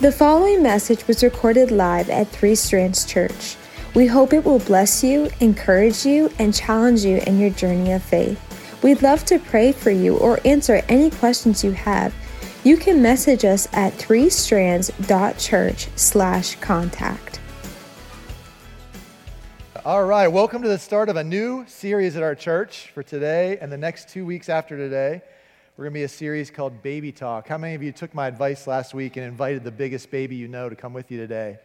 The following message was recorded live at Three Strands Church. We hope it will bless you, encourage you, and challenge you in your journey of faith. We'd love to pray for you or answer any questions you have. You can message us at threestrands.church slash contact. All right, welcome to the start of a new series at our church for today and the next two weeks after today. We're going to be a series called Baby Talk. How many of you took my advice last week and invited the biggest baby you know to come with you today?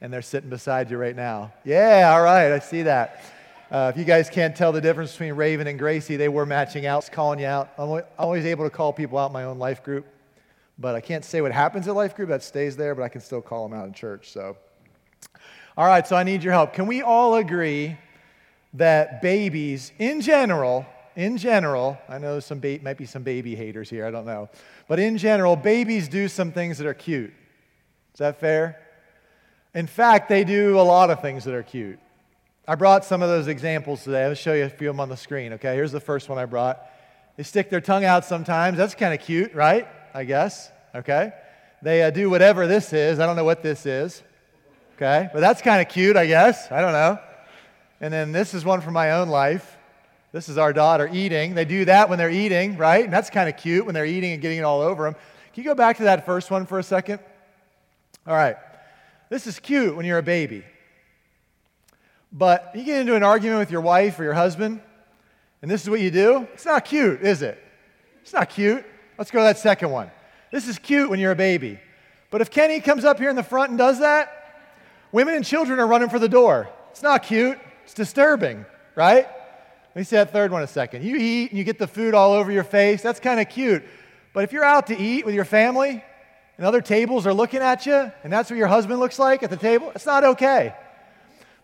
And they're sitting beside you right now. Yeah, all right, I see that. Uh, if you guys can't tell the difference between Raven and Gracie, they were matching out, calling you out. I'm always able to call people out in my own life group, but I can't say what happens at life group. That stays there, but I can still call them out in church. So, all right, so I need your help. Can we all agree that babies, in general, in general, I know some ba- might be some baby haters here, I don't know. But in general, babies do some things that are cute. Is that fair? In fact, they do a lot of things that are cute. I brought some of those examples today. I'll show you a few of them on the screen, okay? Here's the first one I brought. They stick their tongue out sometimes. That's kind of cute, right? I guess, okay? They uh, do whatever this is. I don't know what this is, okay? But that's kind of cute, I guess. I don't know. And then this is one from my own life. This is our daughter eating. They do that when they're eating, right? And that's kind of cute when they're eating and getting it all over them. Can you go back to that first one for a second? All right. This is cute when you're a baby. But you get into an argument with your wife or your husband, and this is what you do. It's not cute, is it? It's not cute. Let's go to that second one. This is cute when you're a baby. But if Kenny comes up here in the front and does that, women and children are running for the door. It's not cute. It's disturbing, right? Let me see that third one a second. You eat and you get the food all over your face. That's kind of cute. But if you're out to eat with your family and other tables are looking at you and that's what your husband looks like at the table, it's not okay.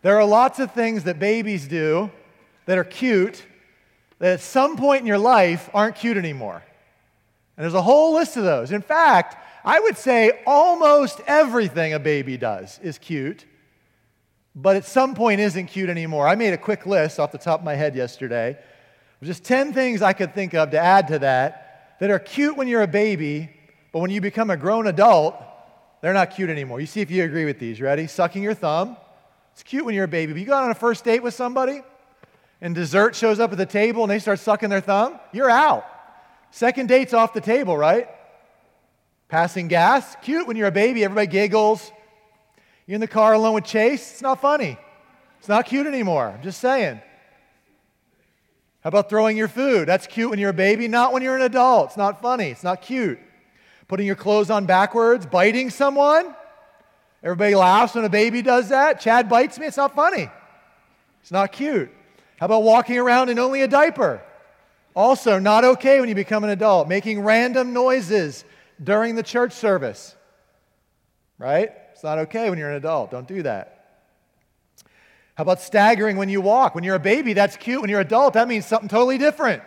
There are lots of things that babies do that are cute that at some point in your life aren't cute anymore. And there's a whole list of those. In fact, I would say almost everything a baby does is cute but at some point isn't cute anymore. I made a quick list off the top of my head yesterday just 10 things I could think of to add to that that are cute when you're a baby, but when you become a grown adult, they're not cute anymore. You see if you agree with these. Ready? Sucking your thumb. It's cute when you're a baby. But you go on a first date with somebody and dessert shows up at the table and they start sucking their thumb, you're out. Second date's off the table, right? Passing gas, cute when you're a baby, everybody giggles. You're in the car alone with Chase, it's not funny. It's not cute anymore. I'm just saying. How about throwing your food? That's cute when you're a baby, not when you're an adult. It's not funny. It's not cute. Putting your clothes on backwards, biting someone. Everybody laughs when a baby does that. Chad bites me. It's not funny. It's not cute. How about walking around in only a diaper? Also, not okay when you become an adult. Making random noises during the church service. Right? It's not okay when you're an adult. Don't do that. How about staggering when you walk? When you're a baby, that's cute. When you're an adult, that means something totally different,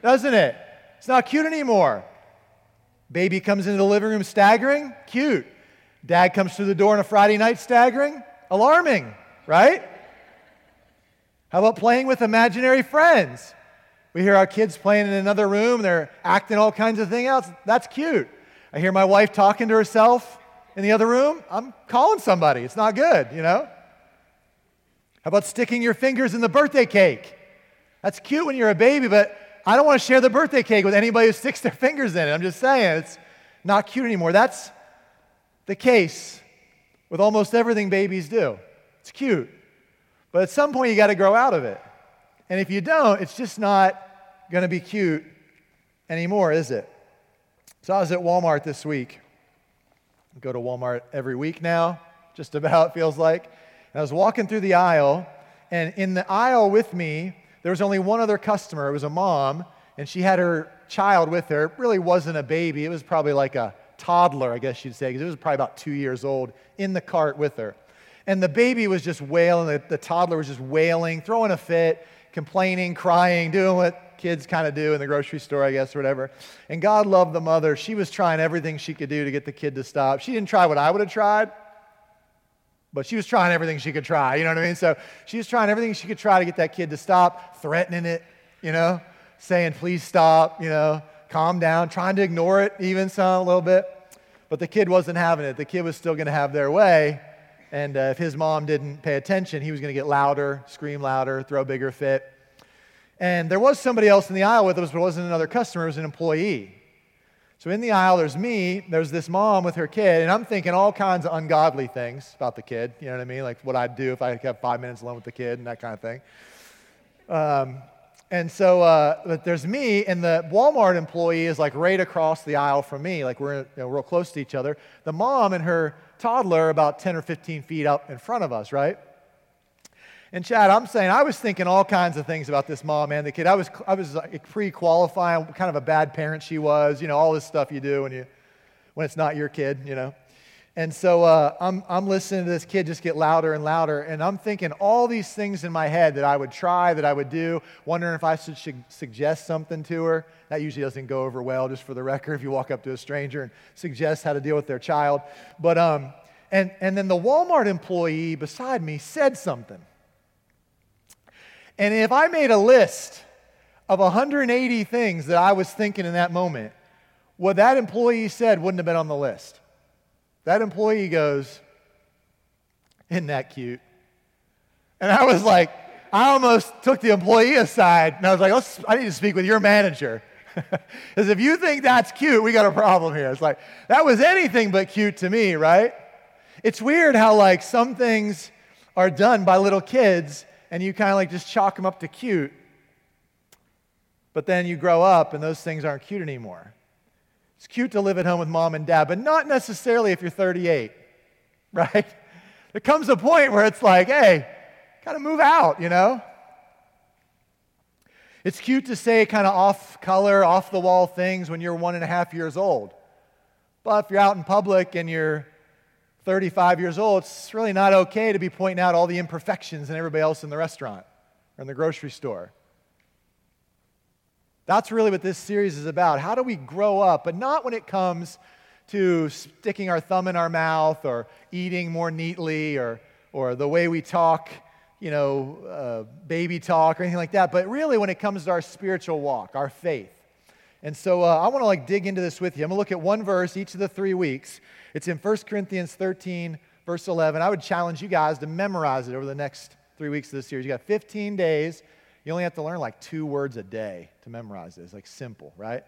doesn't it? It's not cute anymore. Baby comes into the living room staggering, cute. Dad comes through the door on a Friday night staggering, alarming, right? How about playing with imaginary friends? We hear our kids playing in another room, they're acting all kinds of things else. That's cute. I hear my wife talking to herself in the other room, I'm calling somebody. It's not good, you know? How about sticking your fingers in the birthday cake? That's cute when you're a baby, but I don't want to share the birthday cake with anybody who sticks their fingers in it. I'm just saying, it's not cute anymore. That's the case with almost everything babies do. It's cute. But at some point, you got to grow out of it. And if you don't, it's just not going to be cute anymore, is it? So I was at Walmart this week go to Walmart every week now, just about feels like. And I was walking through the aisle, and in the aisle with me, there was only one other customer. It was a mom, and she had her child with her. It really wasn't a baby, it was probably like a toddler, I guess you'd say, because it was probably about two years old in the cart with her. And the baby was just wailing, the, the toddler was just wailing, throwing a fit, complaining, crying, doing what kids kind of do in the grocery store, I guess, or whatever. And God loved the mother. She was trying everything she could do to get the kid to stop. She didn't try what I would have tried, but she was trying everything she could try. You know what I mean? So she was trying everything she could try to get that kid to stop, threatening it, you know, saying, please stop, you know, calm down, trying to ignore it even some, a little bit. But the kid wasn't having it. The kid was still going to have their way. And uh, if his mom didn't pay attention, he was going to get louder, scream louder, throw bigger fit. And there was somebody else in the aisle with us, but it wasn't another customer, it was an employee. So in the aisle, there's me, there's this mom with her kid, and I'm thinking all kinds of ungodly things about the kid. You know what I mean? Like what I'd do if I have five minutes alone with the kid and that kind of thing. Um, and so, uh, but there's me, and the Walmart employee is like right across the aisle from me, like we're you know, real close to each other. The mom and her toddler are about 10 or 15 feet up in front of us, right? And Chad, I'm saying I was thinking all kinds of things about this mom and the kid. I was, I was like pre-qualifying, kind of a bad parent she was, you know, all this stuff you do when you, when it's not your kid, you know. And so uh, I'm, I'm listening to this kid just get louder and louder, and I'm thinking all these things in my head that I would try, that I would do, wondering if I should suggest something to her. That usually doesn't go over well, just for the record, if you walk up to a stranger and suggest how to deal with their child. But, um, and, and then the Walmart employee beside me said something. And if I made a list of 180 things that I was thinking in that moment, what that employee said wouldn't have been on the list. That employee goes, Isn't that cute? And I was like, I almost took the employee aside and I was like, I need to speak with your manager. Because if you think that's cute, we got a problem here. It's like, that was anything but cute to me, right? It's weird how, like, some things are done by little kids and you kind of like just chalk them up to cute. But then you grow up and those things aren't cute anymore. It's cute to live at home with mom and dad, but not necessarily if you're 38, right? There comes a point where it's like, hey, kind of move out, you know? It's cute to say kind of off color, off the wall things when you're one and a half years old. But if you're out in public and you're 35 years old, it's really not okay to be pointing out all the imperfections in everybody else in the restaurant or in the grocery store. That's really what this series is about. How do we grow up? But not when it comes to sticking our thumb in our mouth or eating more neatly or, or the way we talk, you know, uh, baby talk or anything like that, but really when it comes to our spiritual walk, our faith. And so uh, I want to like dig into this with you. I'm going to look at one verse each of the three weeks. It's in 1 Corinthians 13, verse 11. I would challenge you guys to memorize it over the next three weeks of this series. You got 15 days you only have to learn like two words a day to memorize. It's like simple, right?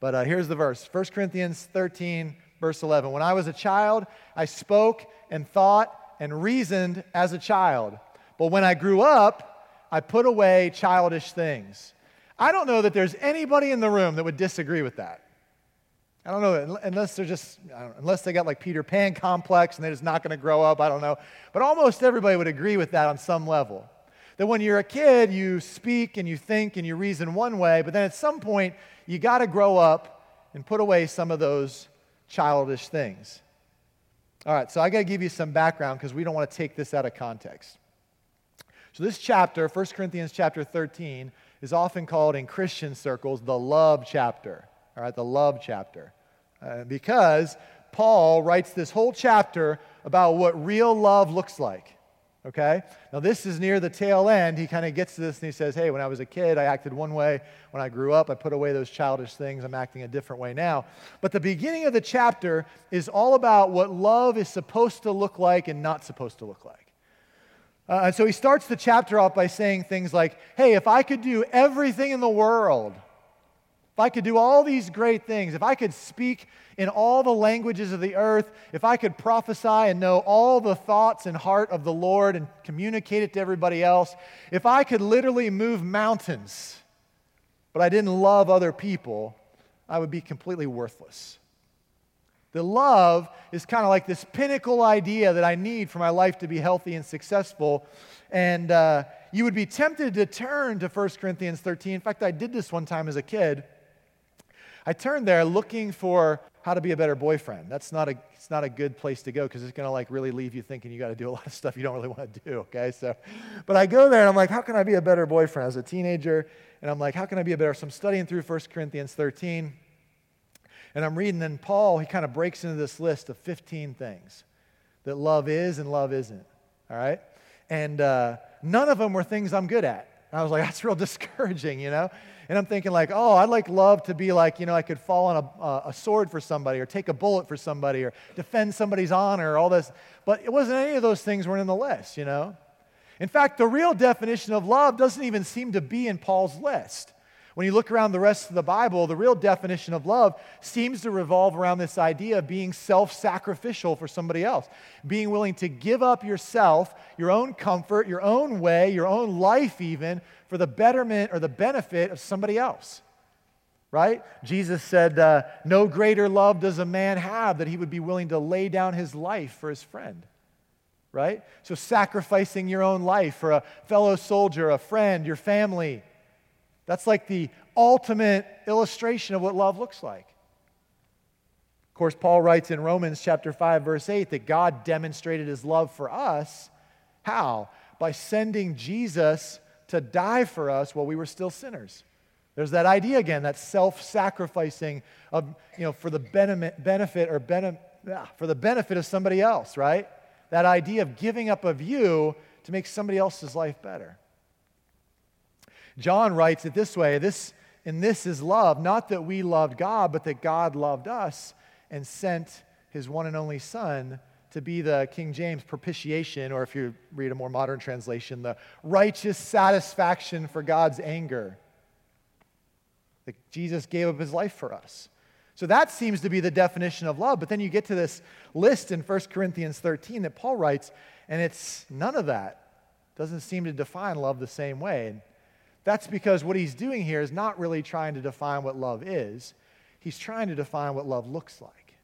But uh, here's the verse 1 Corinthians 13, verse 11. When I was a child, I spoke and thought and reasoned as a child. But when I grew up, I put away childish things. I don't know that there's anybody in the room that would disagree with that. I don't know, unless they're just, unless they got like Peter Pan complex and they're just not going to grow up, I don't know. But almost everybody would agree with that on some level. That when you're a kid, you speak and you think and you reason one way, but then at some point, you got to grow up and put away some of those childish things. All right, so I got to give you some background because we don't want to take this out of context. So, this chapter, 1 Corinthians chapter 13, is often called in Christian circles the love chapter. All right, the love chapter. Uh, because Paul writes this whole chapter about what real love looks like. Okay? Now, this is near the tail end. He kind of gets to this and he says, Hey, when I was a kid, I acted one way. When I grew up, I put away those childish things. I'm acting a different way now. But the beginning of the chapter is all about what love is supposed to look like and not supposed to look like. Uh, and so he starts the chapter off by saying things like, Hey, if I could do everything in the world, if I could do all these great things, if I could speak in all the languages of the earth, if I could prophesy and know all the thoughts and heart of the Lord and communicate it to everybody else, if I could literally move mountains, but I didn't love other people, I would be completely worthless. The love is kind of like this pinnacle idea that I need for my life to be healthy and successful. And uh, you would be tempted to turn to 1 Corinthians 13. In fact, I did this one time as a kid. I turned there looking for how to be a better boyfriend. That's not a, it's not a good place to go because it's going to like really leave you thinking you got to do a lot of stuff you don't really want to do, okay? So, but I go there and I'm like, how can I be a better boyfriend as a teenager? And I'm like, how can I be a better? So I'm studying through 1 Corinthians 13 and I'm reading, and Paul, he kind of breaks into this list of 15 things that love is and love isn't, all right? And uh, none of them were things I'm good at. And I was like, that's real discouraging, you know? And I'm thinking, like, oh, I'd like love to be like, you know, I could fall on a, a sword for somebody or take a bullet for somebody or defend somebody's honor, or all this. But it wasn't any of those things weren't in the list, you know? In fact, the real definition of love doesn't even seem to be in Paul's list. When you look around the rest of the Bible, the real definition of love seems to revolve around this idea of being self sacrificial for somebody else, being willing to give up yourself, your own comfort, your own way, your own life, even for the betterment or the benefit of somebody else. Right? Jesus said, uh, No greater love does a man have that he would be willing to lay down his life for his friend right? So, sacrificing your own life for a fellow soldier, a friend, your family, that's like the ultimate illustration of what love looks like. Of course, Paul writes in Romans chapter 5 verse 8 that God demonstrated his love for us how? By sending Jesus to die for us while we were still sinners. There's that idea again, that self-sacrificing of, you know, for the benefit or for the benefit of somebody else, right? That idea of giving up of you to make somebody else's life better. John writes it this way this, and this is love, not that we loved God, but that God loved us and sent his one and only Son to be the King James propitiation, or if you read a more modern translation, the righteous satisfaction for God's anger. That Jesus gave up his life for us. So that seems to be the definition of love. But then you get to this list in 1 Corinthians 13 that Paul writes, and it's none of that. Doesn't seem to define love the same way. And that's because what he's doing here is not really trying to define what love is, he's trying to define what love looks like.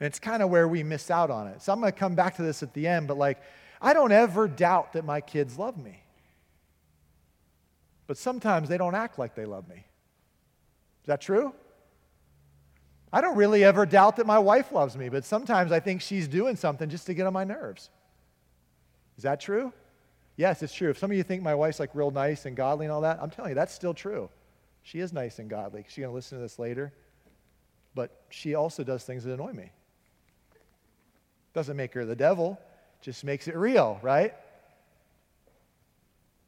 And it's kind of where we miss out on it. So I'm going to come back to this at the end, but like, I don't ever doubt that my kids love me. But sometimes they don't act like they love me. Is that true? I don't really ever doubt that my wife loves me, but sometimes I think she's doing something just to get on my nerves. Is that true? Yes, it's true. If some of you think my wife's like real nice and godly and all that, I'm telling you, that's still true. She is nice and godly. She's going to listen to this later. But she also does things that annoy me. Doesn't make her the devil, just makes it real, right?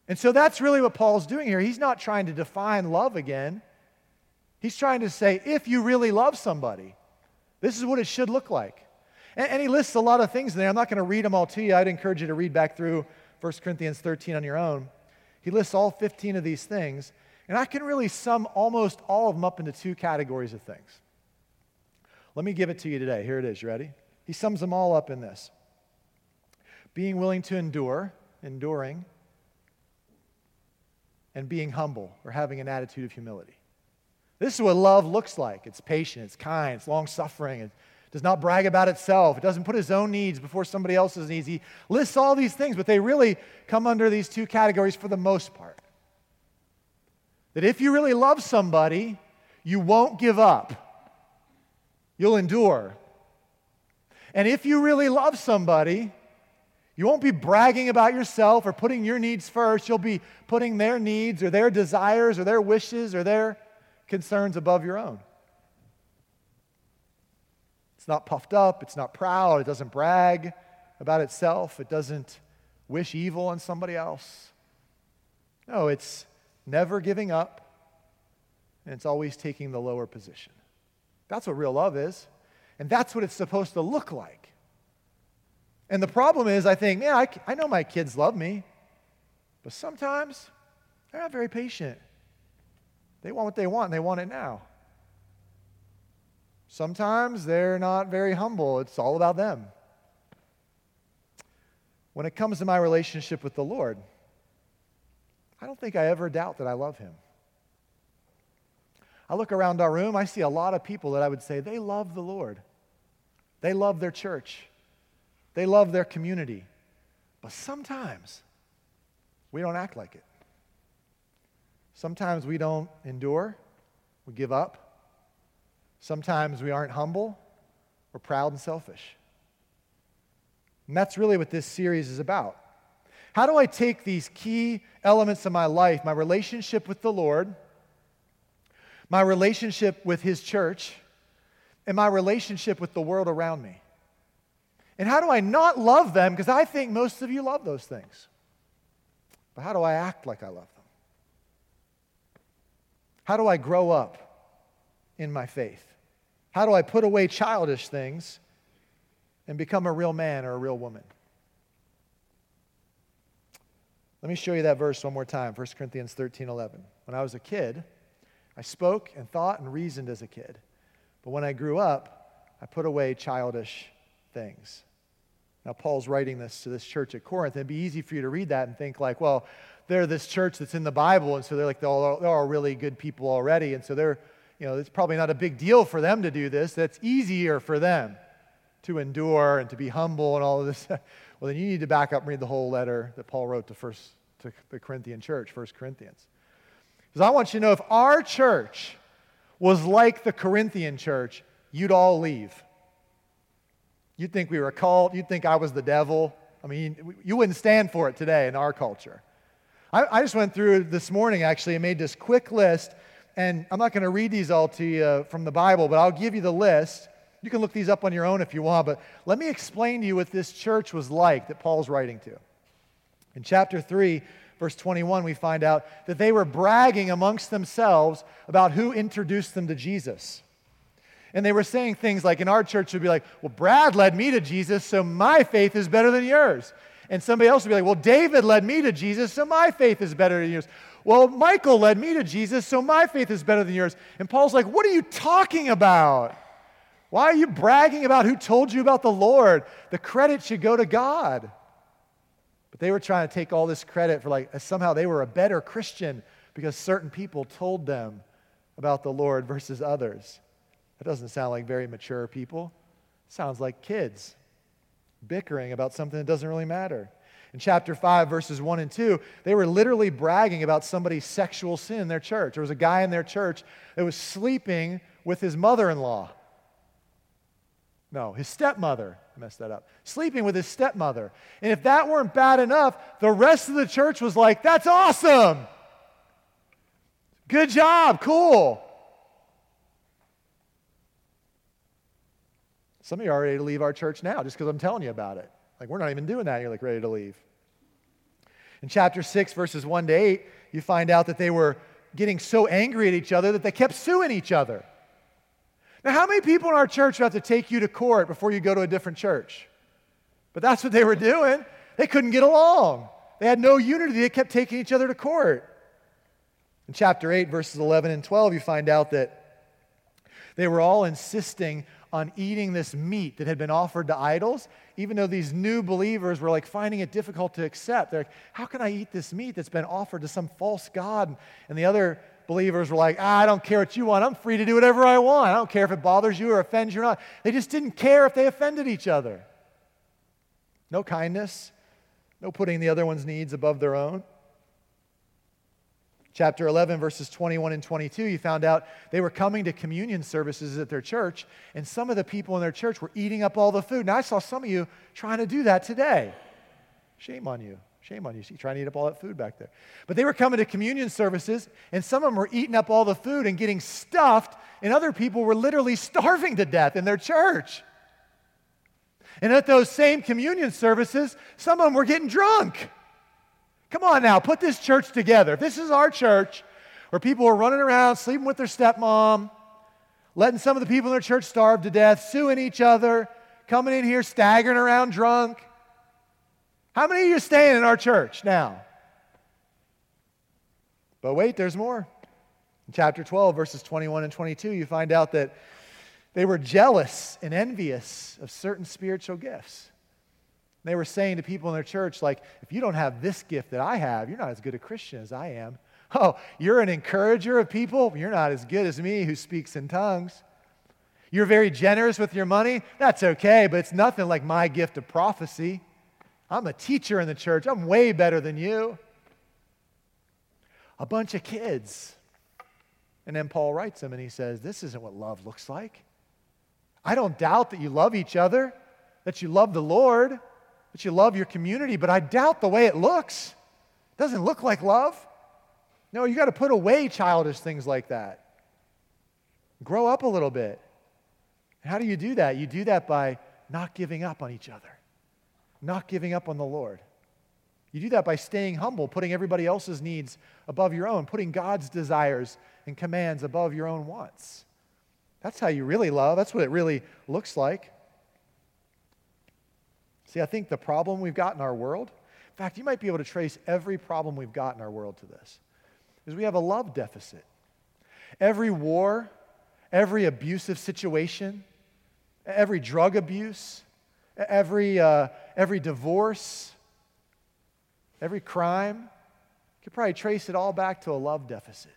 And so that's really what Paul's doing here. He's not trying to define love again. He's trying to say, if you really love somebody, this is what it should look like. And, and he lists a lot of things in there. I'm not going to read them all to you. I'd encourage you to read back through 1 Corinthians 13 on your own. He lists all 15 of these things, and I can really sum almost all of them up into two categories of things. Let me give it to you today. Here it is. You ready? He sums them all up in this being willing to endure, enduring, and being humble or having an attitude of humility. This is what love looks like it's patient, it's kind, it's long suffering, does not brag about itself. It doesn't put his own needs before somebody else's needs. He lists all these things, but they really come under these two categories for the most part. That if you really love somebody, you won't give up, you'll endure. And if you really love somebody, you won't be bragging about yourself or putting your needs first. You'll be putting their needs or their desires or their wishes or their concerns above your own. It's not puffed up, it's not proud, it doesn't brag about itself, it doesn't wish evil on somebody else. No, it's never giving up, and it's always taking the lower position. That's what real love is, and that's what it's supposed to look like. And the problem is, I think, man, I, I know my kids love me, but sometimes they're not very patient. They want what they want, and they want it now. Sometimes they're not very humble, it's all about them. When it comes to my relationship with the Lord, I don't think I ever doubt that I love Him. I look around our room, I see a lot of people that I would say they love the Lord. They love their church. They love their community. But sometimes we don't act like it. Sometimes we don't endure, we give up. Sometimes we aren't humble, we're proud and selfish. And that's really what this series is about. How do I take these key elements of my life, my relationship with the Lord, my relationship with His church, and my relationship with the world around me? And how do I not love them? Because I think most of you love those things. But how do I act like I love them? How do I grow up in my faith? How do I put away childish things and become a real man or a real woman? Let me show you that verse one more time 1 Corinthians 13 11. When I was a kid, I spoke and thought and reasoned as a kid. But when I grew up, I put away childish things. Now, Paul's writing this to this church at Corinth. It'd be easy for you to read that and think, like, well, they're this church that's in the Bible, and so they're like, they're all, they're all really good people already, and so they're, you know, it's probably not a big deal for them to do this. That's easier for them to endure and to be humble and all of this. well, then you need to back up and read the whole letter that Paul wrote to, first, to the Corinthian church, First Corinthians. Because I want you to know if our church was like the Corinthian church, you'd all leave. You'd think we were a cult. You'd think I was the devil. I mean, you wouldn't stand for it today in our culture. I, I just went through this morning actually and made this quick list. And I'm not going to read these all to you uh, from the Bible, but I'll give you the list. You can look these up on your own if you want, but let me explain to you what this church was like that Paul's writing to. In chapter 3, verse 21, we find out that they were bragging amongst themselves about who introduced them to Jesus. And they were saying things like in our church would be like, well, Brad led me to Jesus, so my faith is better than yours. And somebody else would be like, well, David led me to Jesus, so my faith is better than yours. Well, Michael led me to Jesus, so my faith is better than yours. And Paul's like, what are you talking about? Why are you bragging about who told you about the Lord? The credit should go to God. But they were trying to take all this credit for like somehow they were a better Christian because certain people told them about the Lord versus others. That doesn't sound like very mature people. It sounds like kids bickering about something that doesn't really matter. In chapter 5, verses 1 and 2, they were literally bragging about somebody's sexual sin in their church. There was a guy in their church that was sleeping with his mother in law. No, his stepmother. I messed that up. Sleeping with his stepmother. And if that weren't bad enough, the rest of the church was like, that's awesome. Good job. Cool. Some of you are ready to leave our church now just because I'm telling you about it. Like, we're not even doing that. You're like ready to leave. In chapter 6, verses 1 to 8, you find out that they were getting so angry at each other that they kept suing each other. Now, how many people in our church would have to take you to court before you go to a different church? But that's what they were doing. They couldn't get along. They had no unity. They kept taking each other to court. In chapter 8, verses 11 and 12, you find out that they were all insisting on eating this meat that had been offered to idols, even though these new believers were like finding it difficult to accept. They're like, how can I eat this meat that's been offered to some false God? And the other believers were like, ah, I don't care what you want. I'm free to do whatever I want. I don't care if it bothers you or offends you or not. They just didn't care if they offended each other. No kindness, no putting the other one's needs above their own. Chapter 11, verses 21 and 22, you found out they were coming to communion services at their church, and some of the people in their church were eating up all the food. Now, I saw some of you trying to do that today. Shame on you. Shame on you. Trying to eat up all that food back there. But they were coming to communion services, and some of them were eating up all the food and getting stuffed, and other people were literally starving to death in their church. And at those same communion services, some of them were getting drunk. Come on now, put this church together. If this is our church where people are running around, sleeping with their stepmom, letting some of the people in their church starve to death, suing each other, coming in here staggering around drunk. How many of you are staying in our church now? But wait, there's more. In chapter 12, verses 21 and 22, you find out that they were jealous and envious of certain spiritual gifts. They were saying to people in their church, like, if you don't have this gift that I have, you're not as good a Christian as I am. Oh, you're an encourager of people? You're not as good as me who speaks in tongues. You're very generous with your money? That's okay, but it's nothing like my gift of prophecy. I'm a teacher in the church. I'm way better than you. A bunch of kids. And then Paul writes them and he says, This isn't what love looks like. I don't doubt that you love each other, that you love the Lord, that you love your community, but I doubt the way it looks. It doesn't look like love. No, you got to put away childish things like that. Grow up a little bit. How do you do that? You do that by not giving up on each other not giving up on the Lord. You do that by staying humble, putting everybody else's needs above your own, putting God's desires and commands above your own wants. That's how you really love. That's what it really looks like. See, I think the problem we've got in our world, in fact, you might be able to trace every problem we've got in our world to this, is we have a love deficit. Every war, every abusive situation, every drug abuse, every, uh, every divorce, every crime, you could probably trace it all back to a love deficit.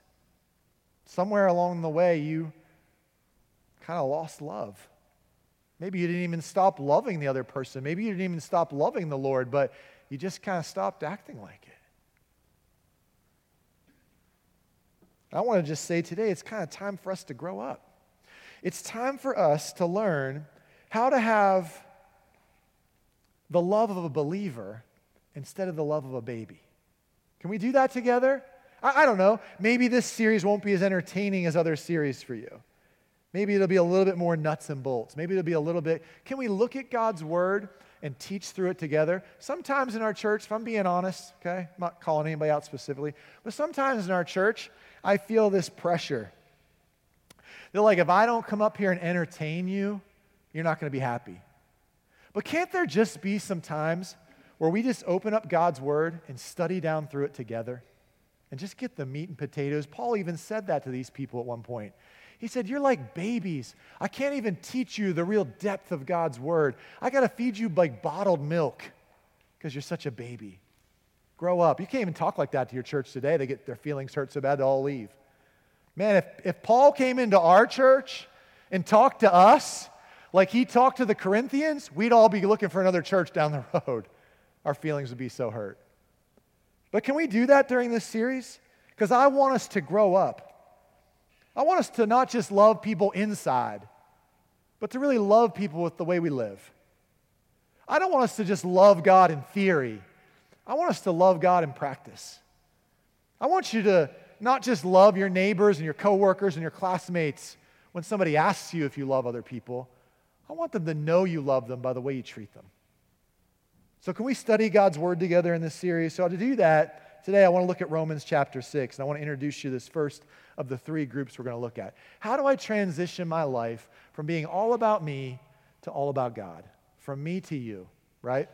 Somewhere along the way, you kind of lost love. Maybe you didn't even stop loving the other person. Maybe you didn't even stop loving the Lord, but you just kind of stopped acting like it. I want to just say today it's kind of time for us to grow up. It's time for us to learn how to have the love of a believer instead of the love of a baby. Can we do that together? I, I, don't know. Maybe this series won't be as entertaining as other series for you. Maybe it'll be a little bit more nuts and bolts. Maybe it'll be a little bit. Can we look at God's word and teach through it together? Sometimes in our church, if I'm being honest, okay, I'm not calling anybody out specifically, but sometimes in our church, I feel this pressure. They're like, if I don't come up here and entertain you, you're not going to be happy. But can't there just be some times where we just open up God's word and study down through it together and just get the meat and potatoes? Paul even said that to these people at one point. He said, You're like babies. I can't even teach you the real depth of God's word. I got to feed you like bottled milk because you're such a baby. Grow up. You can't even talk like that to your church today. They get their feelings hurt so bad they all leave. Man, if, if Paul came into our church and talked to us like he talked to the Corinthians, we'd all be looking for another church down the road. Our feelings would be so hurt. But can we do that during this series? Because I want us to grow up. I want us to not just love people inside, but to really love people with the way we live. I don't want us to just love God in theory. I want us to love God in practice. I want you to not just love your neighbors and your coworkers and your classmates when somebody asks you if you love other people. I want them to know you love them by the way you treat them. So, can we study God's word together in this series? So, to do that, today I want to look at Romans chapter 6, and I want to introduce you to this first of the three groups we're going to look at. How do I transition my life from being all about me to all about God? From me to you, right?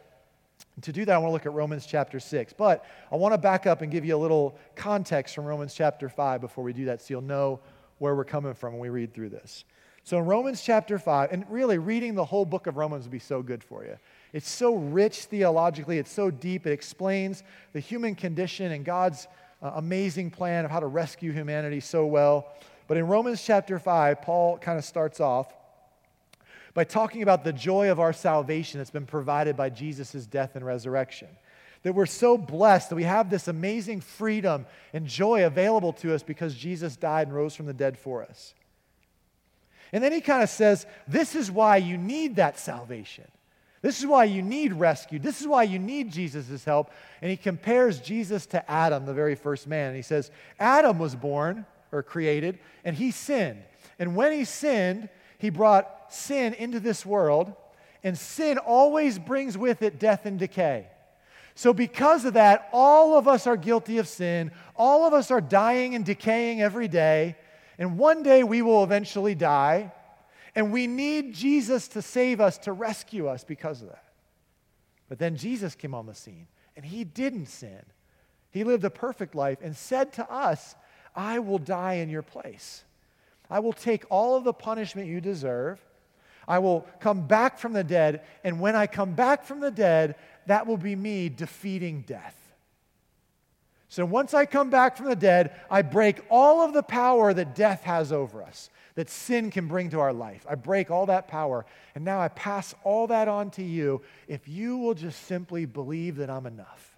And to do that, I want to look at Romans chapter 6. But I want to back up and give you a little context from Romans chapter 5 before we do that so you'll know where we're coming from when we read through this. So, in Romans chapter 5, and really reading the whole book of Romans would be so good for you. It's so rich theologically, it's so deep, it explains the human condition and God's uh, amazing plan of how to rescue humanity so well. But in Romans chapter 5, Paul kind of starts off by talking about the joy of our salvation that's been provided by Jesus' death and resurrection. That we're so blessed that we have this amazing freedom and joy available to us because Jesus died and rose from the dead for us. And then he kind of says, This is why you need that salvation. This is why you need rescue. This is why you need Jesus' help. And he compares Jesus to Adam, the very first man. And he says, Adam was born or created, and he sinned. And when he sinned, he brought sin into this world, and sin always brings with it death and decay. So, because of that, all of us are guilty of sin. All of us are dying and decaying every day. And one day we will eventually die. And we need Jesus to save us, to rescue us because of that. But then Jesus came on the scene, and he didn't sin. He lived a perfect life and said to us, I will die in your place. I will take all of the punishment you deserve. I will come back from the dead. And when I come back from the dead, that will be me defeating death. So once I come back from the dead, I break all of the power that death has over us that sin can bring to our life. I break all that power, and now I pass all that on to you if you will just simply believe that I'm enough.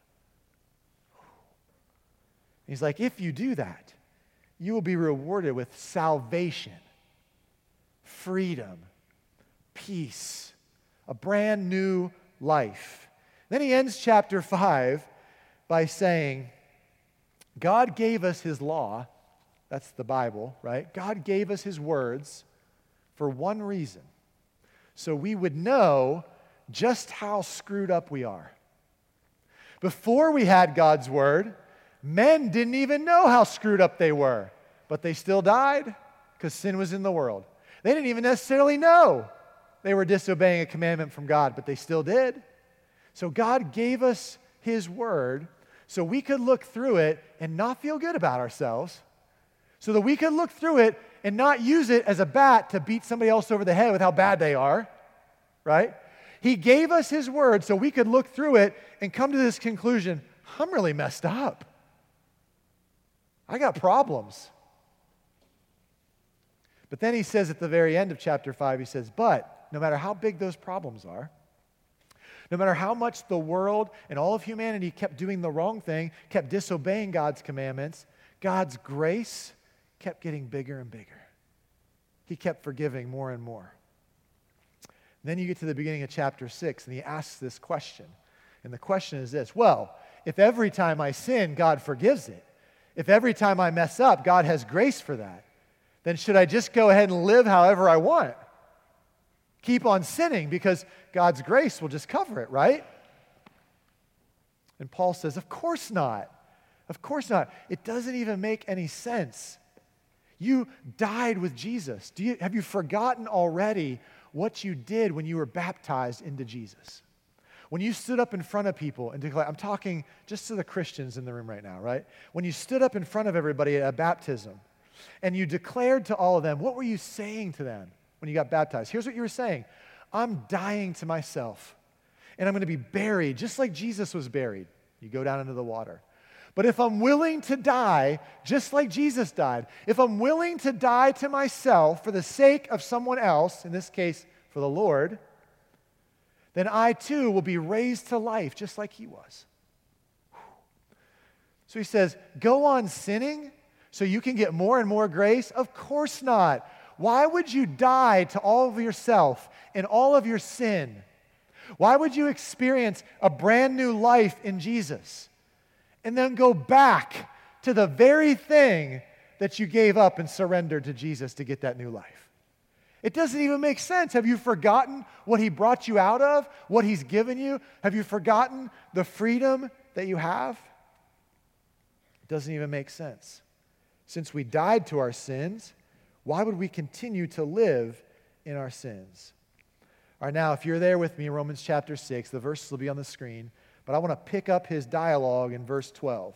He's like, if you do that, you will be rewarded with salvation, freedom, peace, a brand new life. Then he ends chapter 5 by saying, God gave us his law that's the Bible, right? God gave us His words for one reason so we would know just how screwed up we are. Before we had God's word, men didn't even know how screwed up they were, but they still died because sin was in the world. They didn't even necessarily know they were disobeying a commandment from God, but they still did. So God gave us His word so we could look through it and not feel good about ourselves, so that we could look through it and not use it as a bat to beat somebody else over the head with how bad they are, right? He gave us His word so we could look through it and come to this conclusion I'm really messed up. I got problems. But then he says at the very end of chapter 5, he says, But no matter how big those problems are, no matter how much the world and all of humanity kept doing the wrong thing, kept disobeying God's commandments, God's grace kept getting bigger and bigger. He kept forgiving more and more. Then you get to the beginning of chapter 6, and he asks this question. And the question is this Well, if every time I sin, God forgives it, if every time I mess up, God has grace for that, then should I just go ahead and live however I want? Keep on sinning because God's grace will just cover it, right? And Paul says, Of course not. Of course not. It doesn't even make any sense. You died with Jesus. Do you, have you forgotten already what you did when you were baptized into Jesus? When you stood up in front of people and declared, I'm talking just to the Christians in the room right now, right? When you stood up in front of everybody at a baptism and you declared to all of them, what were you saying to them when you got baptized? Here's what you were saying I'm dying to myself and I'm going to be buried just like Jesus was buried. You go down into the water. But if I'm willing to die just like Jesus died, if I'm willing to die to myself for the sake of someone else, in this case for the Lord, then I too will be raised to life just like he was. So he says, Go on sinning so you can get more and more grace? Of course not. Why would you die to all of yourself and all of your sin? Why would you experience a brand new life in Jesus and then go back to the very thing that you gave up and surrendered to Jesus to get that new life? It doesn't even make sense. Have you forgotten what He brought you out of, what He's given you? Have you forgotten the freedom that you have? It doesn't even make sense. Since we died to our sins, why would we continue to live in our sins? All right, now, if you're there with me, Romans chapter 6, the verses will be on the screen, but I want to pick up his dialogue in verse 12.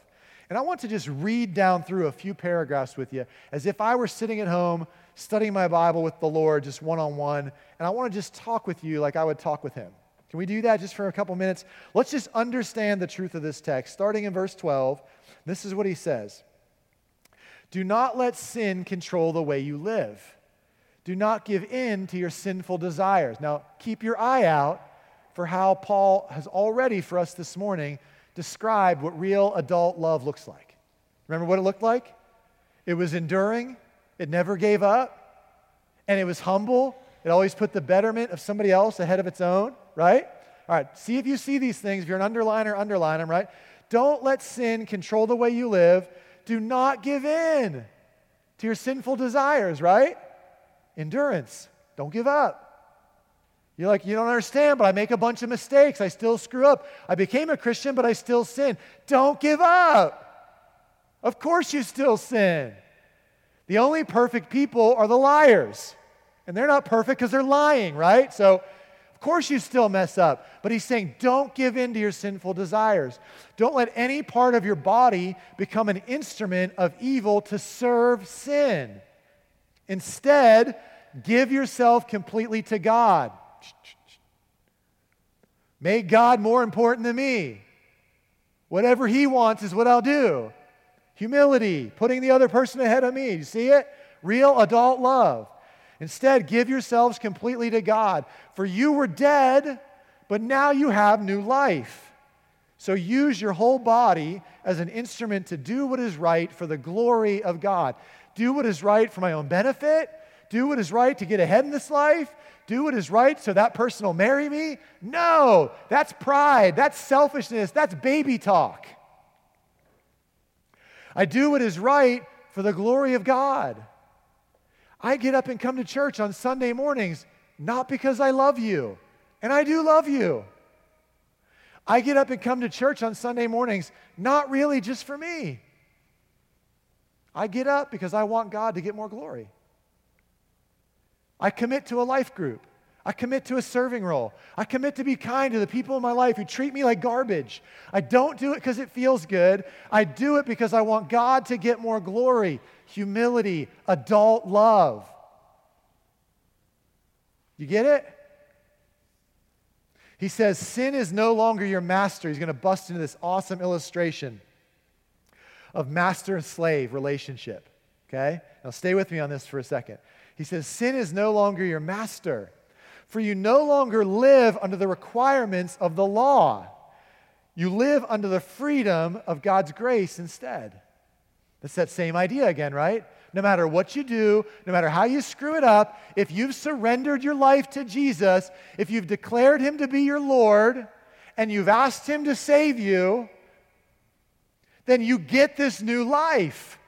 And I want to just read down through a few paragraphs with you as if I were sitting at home studying my Bible with the Lord just one on one, and I want to just talk with you like I would talk with Him. Can we do that just for a couple minutes? Let's just understand the truth of this text. Starting in verse 12, this is what he says Do not let sin control the way you live. Do not give in to your sinful desires. Now, keep your eye out for how Paul has already, for us this morning, described what real adult love looks like. Remember what it looked like? It was enduring, it never gave up, and it was humble. It always put the betterment of somebody else ahead of its own, right? All right, see if you see these things. If you're an underliner, underline them, right? Don't let sin control the way you live. Do not give in to your sinful desires, right? Endurance. Don't give up. You're like, you don't understand, but I make a bunch of mistakes. I still screw up. I became a Christian, but I still sin. Don't give up. Of course, you still sin. The only perfect people are the liars. And they're not perfect because they're lying, right? So, of course, you still mess up. But he's saying, don't give in to your sinful desires. Don't let any part of your body become an instrument of evil to serve sin. Instead, give yourself completely to God. Make God more important than me. Whatever He wants is what I'll do. Humility, putting the other person ahead of me. You see it? Real adult love. Instead, give yourselves completely to God. For you were dead, but now you have new life. So use your whole body as an instrument to do what is right for the glory of God. Do what is right for my own benefit. Do what is right to get ahead in this life. Do what is right so that person will marry me. No, that's pride. That's selfishness. That's baby talk. I do what is right for the glory of God. I get up and come to church on Sunday mornings not because I love you, and I do love you. I get up and come to church on Sunday mornings, not really just for me. I get up because I want God to get more glory. I commit to a life group. I commit to a serving role. I commit to be kind to the people in my life who treat me like garbage. I don't do it because it feels good. I do it because I want God to get more glory, humility, adult love. You get it? He says, Sin is no longer your master. He's going to bust into this awesome illustration of master and slave relationship. Okay? Now stay with me on this for a second. He says, Sin is no longer your master, for you no longer live under the requirements of the law. You live under the freedom of God's grace instead. That's that same idea again, right? no matter what you do, no matter how you screw it up, if you've surrendered your life to Jesus, if you've declared Him to be your Lord, and you've asked Him to save you, then you get this new life.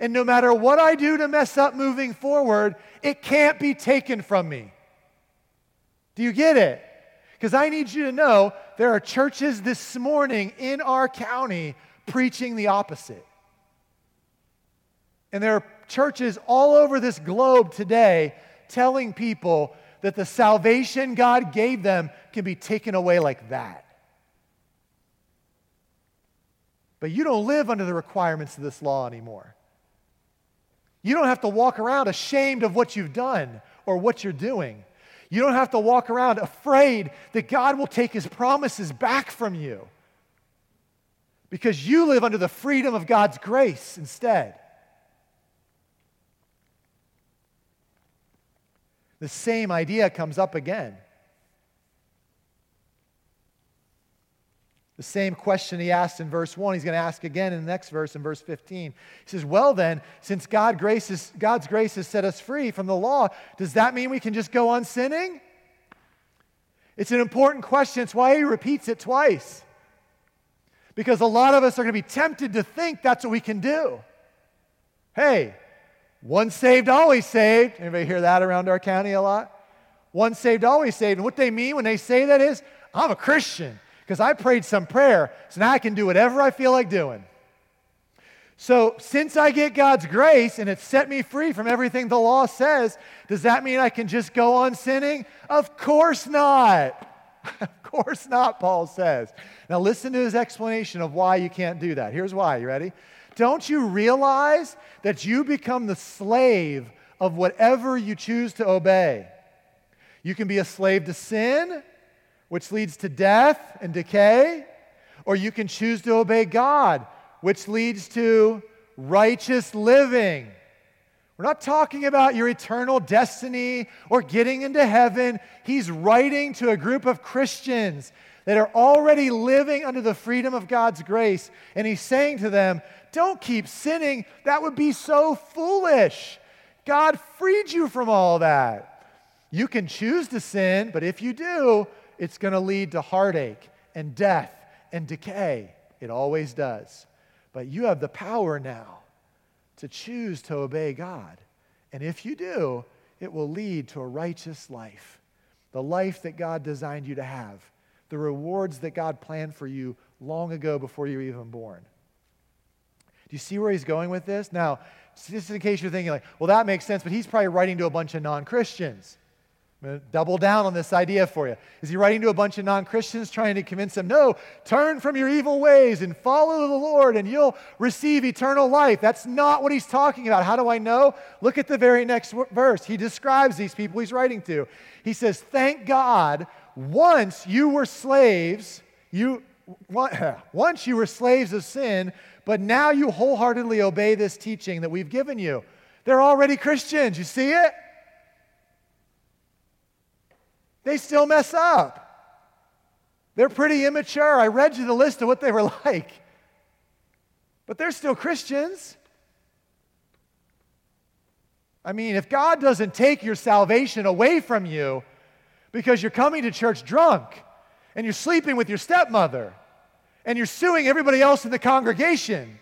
And no matter what I do to mess up moving forward, it can't be taken from me. Do you get it? Because I need you to know there are churches this morning in our county preaching the opposite. And there are churches all over this globe today telling people that the salvation God gave them can be taken away like that. But you don't live under the requirements of this law anymore. You don't have to walk around ashamed of what you've done or what you're doing. You don't have to walk around afraid that God will take his promises back from you because you live under the freedom of God's grace instead. the same idea comes up again. The same question he asked in verse 1, he's going to ask again in the next verse, in verse 15. He says, Well, then, since God God's grace has set us free from the law, does that mean we can just go on sinning? It's an important question. It's why he repeats it twice. Because a lot of us are going to be tempted to think that's what we can do. Hey, once saved, always saved. Anybody hear that around our county a lot? Once saved, always saved. And what they mean when they say that is, I'm a Christian because I prayed some prayer, so now I can do whatever I feel like doing. So, since I get God's grace and it set me free from everything the law says, does that mean I can just go on sinning? Of course not. of course not, Paul says. Now, listen to his explanation of why you can't do that. Here's why. You ready? Don't you realize that you become the slave of whatever you choose to obey? You can be a slave to sin, which leads to death and decay, or you can choose to obey God, which leads to righteous living. We're not talking about your eternal destiny or getting into heaven. He's writing to a group of Christians that are already living under the freedom of God's grace. And he's saying to them, Don't keep sinning. That would be so foolish. God freed you from all that. You can choose to sin, but if you do, it's going to lead to heartache and death and decay. It always does. But you have the power now to choose to obey God. And if you do, it will lead to a righteous life, the life that God designed you to have the rewards that God planned for you long ago before you were even born. Do you see where he's going with this? Now, just in case you're thinking, like, well, that makes sense, but he's probably writing to a bunch of non Christians. I'm going to double down on this idea for you. Is he writing to a bunch of non Christians trying to convince them, no, turn from your evil ways and follow the Lord and you'll receive eternal life? That's not what he's talking about. How do I know? Look at the very next verse. He describes these people he's writing to. He says, Thank God once you were slaves, you once you were slaves of sin, but now you wholeheartedly obey this teaching that we've given you. They're already Christians. You see it? They still mess up. They're pretty immature. I read you the list of what they were like. But they're still Christians. I mean, if God doesn't take your salvation away from you, because you're coming to church drunk and you're sleeping with your stepmother and you're suing everybody else in the congregation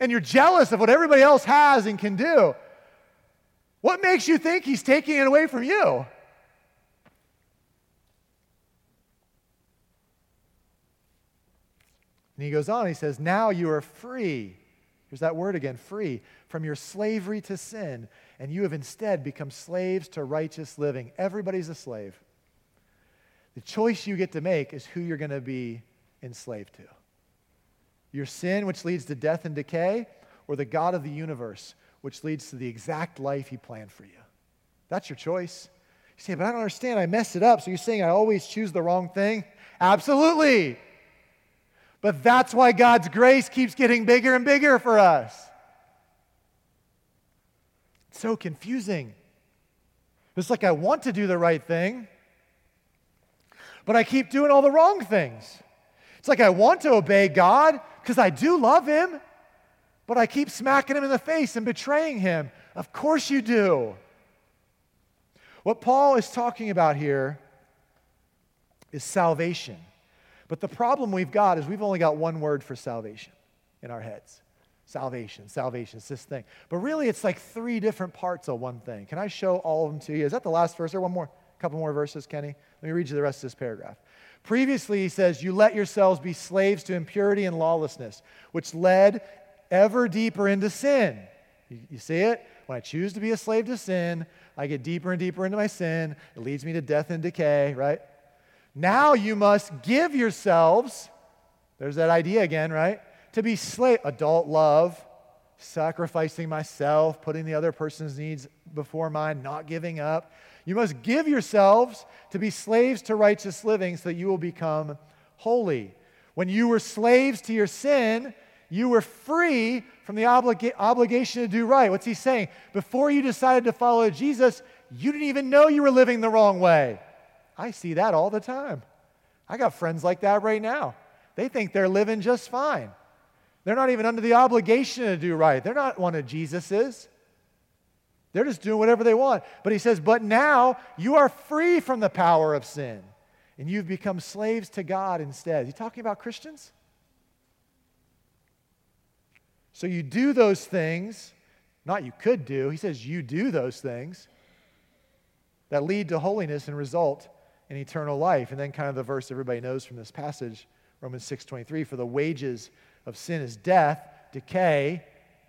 and you're jealous of what everybody else has and can do. What makes you think he's taking it away from you? And he goes on, he says, Now you are free. Here's that word again free from your slavery to sin, and you have instead become slaves to righteous living. Everybody's a slave. The choice you get to make is who you're going to be enslaved to your sin, which leads to death and decay, or the God of the universe, which leads to the exact life he planned for you. That's your choice. You say, but I don't understand. I messed it up. So you're saying I always choose the wrong thing? Absolutely. But that's why God's grace keeps getting bigger and bigger for us. It's so confusing. It's like I want to do the right thing, but I keep doing all the wrong things. It's like I want to obey God because I do love Him, but I keep smacking Him in the face and betraying Him. Of course you do. What Paul is talking about here is salvation. But the problem we've got is we've only got one word for salvation in our heads salvation, salvation, it's this thing. But really, it's like three different parts of one thing. Can I show all of them to you? Is that the last verse or one more? A couple more verses, Kenny? Let me read you the rest of this paragraph. Previously, he says, You let yourselves be slaves to impurity and lawlessness, which led ever deeper into sin. You, you see it? When I choose to be a slave to sin, I get deeper and deeper into my sin. It leads me to death and decay, right? Now you must give yourselves, there's that idea again, right? To be slave, adult love, sacrificing myself, putting the other person's needs before mine, not giving up. You must give yourselves to be slaves to righteous living so that you will become holy. When you were slaves to your sin, you were free from the obliga- obligation to do right. What's he saying? Before you decided to follow Jesus, you didn't even know you were living the wrong way. I see that all the time. I got friends like that right now. They think they're living just fine. They're not even under the obligation to do right. They're not one of Jesus's. They're just doing whatever they want. But he says, But now you are free from the power of sin, and you've become slaves to God instead. Is he talking about Christians? So you do those things, not you could do, he says you do those things that lead to holiness and result in eternal life. And then kind of the verse everybody knows from this passage, Romans 6:23, for the wages of sin is death, decay,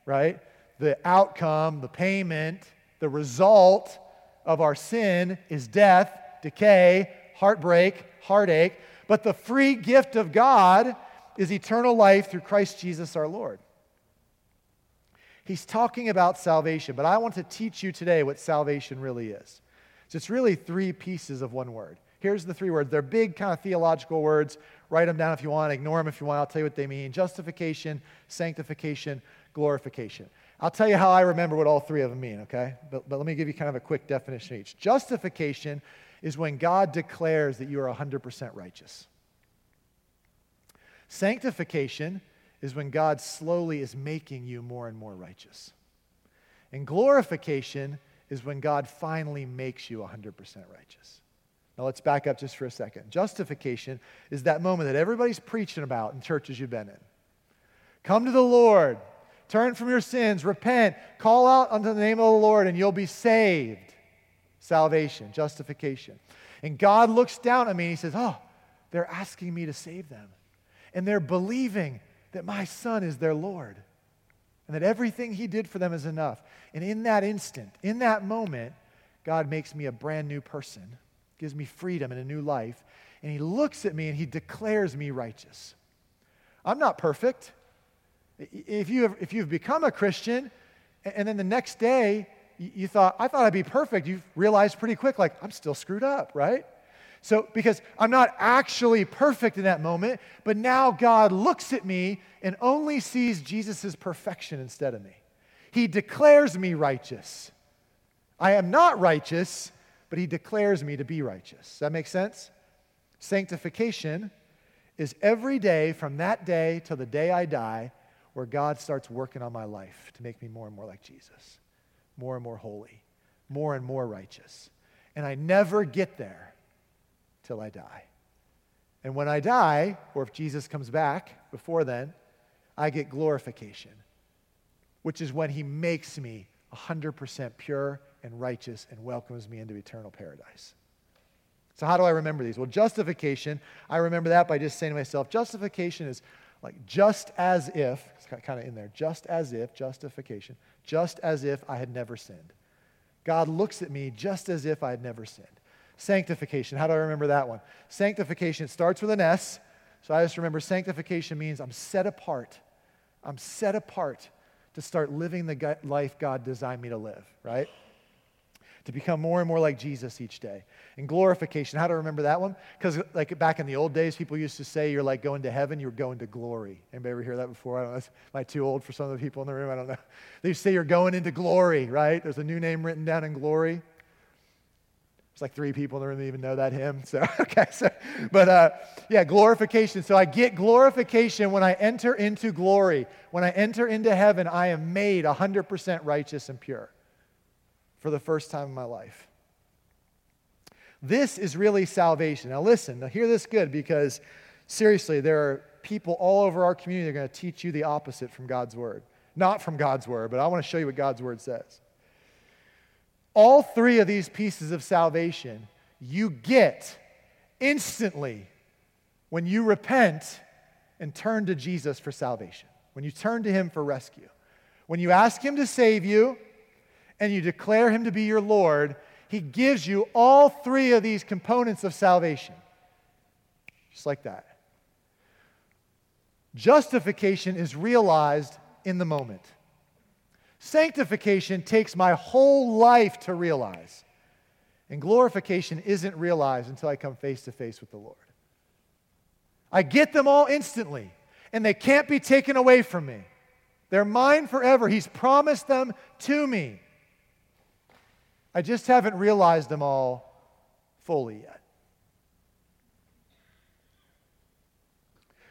right? The outcome, the payment, the result of our sin is death, decay, heartbreak, heartache, but the free gift of God is eternal life through Christ Jesus our Lord. He's talking about salvation, but I want to teach you today what salvation really is. So it's really three pieces of one word. Here's the three words. They're big, kind of theological words. Write them down if you want, ignore them if you want. I'll tell you what they mean justification, sanctification, glorification. I'll tell you how I remember what all three of them mean, okay? But, but let me give you kind of a quick definition each. Justification is when God declares that you are 100% righteous. Sanctification is when God slowly is making you more and more righteous. And glorification is when God finally makes you 100% righteous. Now let's back up just for a second. Justification is that moment that everybody's preaching about in churches you've been in. Come to the Lord, turn from your sins, repent, call out unto the name of the Lord, and you'll be saved. Salvation, justification. And God looks down at me and He says, Oh, they're asking me to save them. And they're believing that my Son is their Lord and that everything He did for them is enough. And in that instant, in that moment, God makes me a brand new person gives me freedom and a new life. And he looks at me and he declares me righteous. I'm not perfect. If, you have, if you've become a Christian and then the next day you thought, I thought I'd be perfect, you've realized pretty quick, like, I'm still screwed up, right? So, because I'm not actually perfect in that moment, but now God looks at me and only sees Jesus' perfection instead of me. He declares me righteous. I am not righteous, but he declares me to be righteous. That make sense? Sanctification is every day from that day till the day I die where God starts working on my life to make me more and more like Jesus, more and more holy, more and more righteous. And I never get there till I die. And when I die, or if Jesus comes back before then, I get glorification, which is when he makes me 100% pure and righteous and welcomes me into eternal paradise. So, how do I remember these? Well, justification, I remember that by just saying to myself, justification is Like, just as if, it's kind of in there, just as if, justification, just as if I had never sinned. God looks at me just as if I had never sinned. Sanctification, how do I remember that one? Sanctification, starts with an S. So I just remember sanctification means I'm set apart. I'm set apart to start living the life God designed me to live, right? To become more and more like Jesus each day. And glorification, how do I remember that one? Because like back in the old days, people used to say you're like going to heaven, you're going to glory. Anybody ever hear that before? I don't know. Am I too old for some of the people in the room? I don't know. They say you're going into glory, right? There's a new name written down in glory. There's like three people in the room that even know that hymn. So, okay, so, but uh, yeah, glorification. So I get glorification when I enter into glory. When I enter into heaven, I am made 100% righteous and pure for the first time in my life. This is really salvation. Now, listen, now hear this good because seriously, there are people all over our community that are going to teach you the opposite from God's word. Not from God's word, but I want to show you what God's word says. All three of these pieces of salvation you get instantly when you repent and turn to Jesus for salvation, when you turn to Him for rescue. When you ask Him to save you and you declare Him to be your Lord, He gives you all three of these components of salvation. Just like that. Justification is realized in the moment. Sanctification takes my whole life to realize. And glorification isn't realized until I come face to face with the Lord. I get them all instantly, and they can't be taken away from me. They're mine forever. He's promised them to me. I just haven't realized them all fully yet.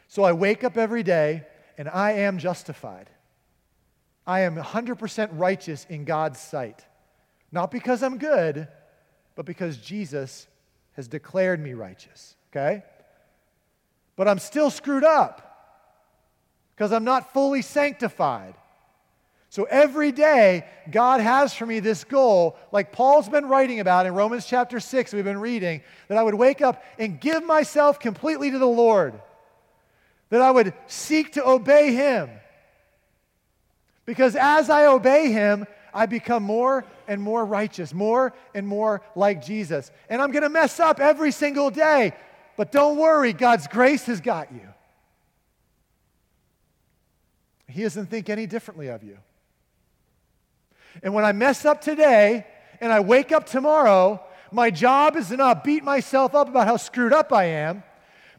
So I wake up every day and I am justified. I am 100% righteous in God's sight. Not because I'm good, but because Jesus has declared me righteous, okay? But I'm still screwed up because I'm not fully sanctified. So every day, God has for me this goal, like Paul's been writing about in Romans chapter 6, we've been reading, that I would wake up and give myself completely to the Lord, that I would seek to obey Him because as I obey him, I become more and more righteous, more and more like Jesus. And I'm going to mess up every single day. But don't worry, God's grace has got you. He doesn't think any differently of you. And when I mess up today and I wake up tomorrow, my job is to not beat myself up about how screwed up I am.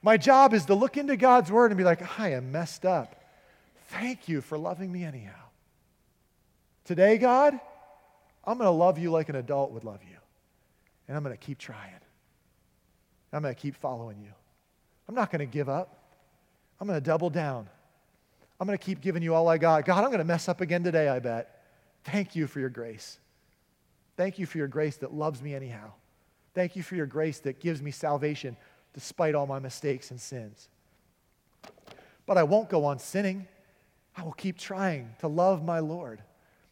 My job is to look into God's word and be like, I am messed up. Thank you for loving me anyhow. Today, God, I'm going to love you like an adult would love you. And I'm going to keep trying. I'm going to keep following you. I'm not going to give up. I'm going to double down. I'm going to keep giving you all I got. God, I'm going to mess up again today, I bet. Thank you for your grace. Thank you for your grace that loves me anyhow. Thank you for your grace that gives me salvation despite all my mistakes and sins. But I won't go on sinning. I will keep trying to love my Lord.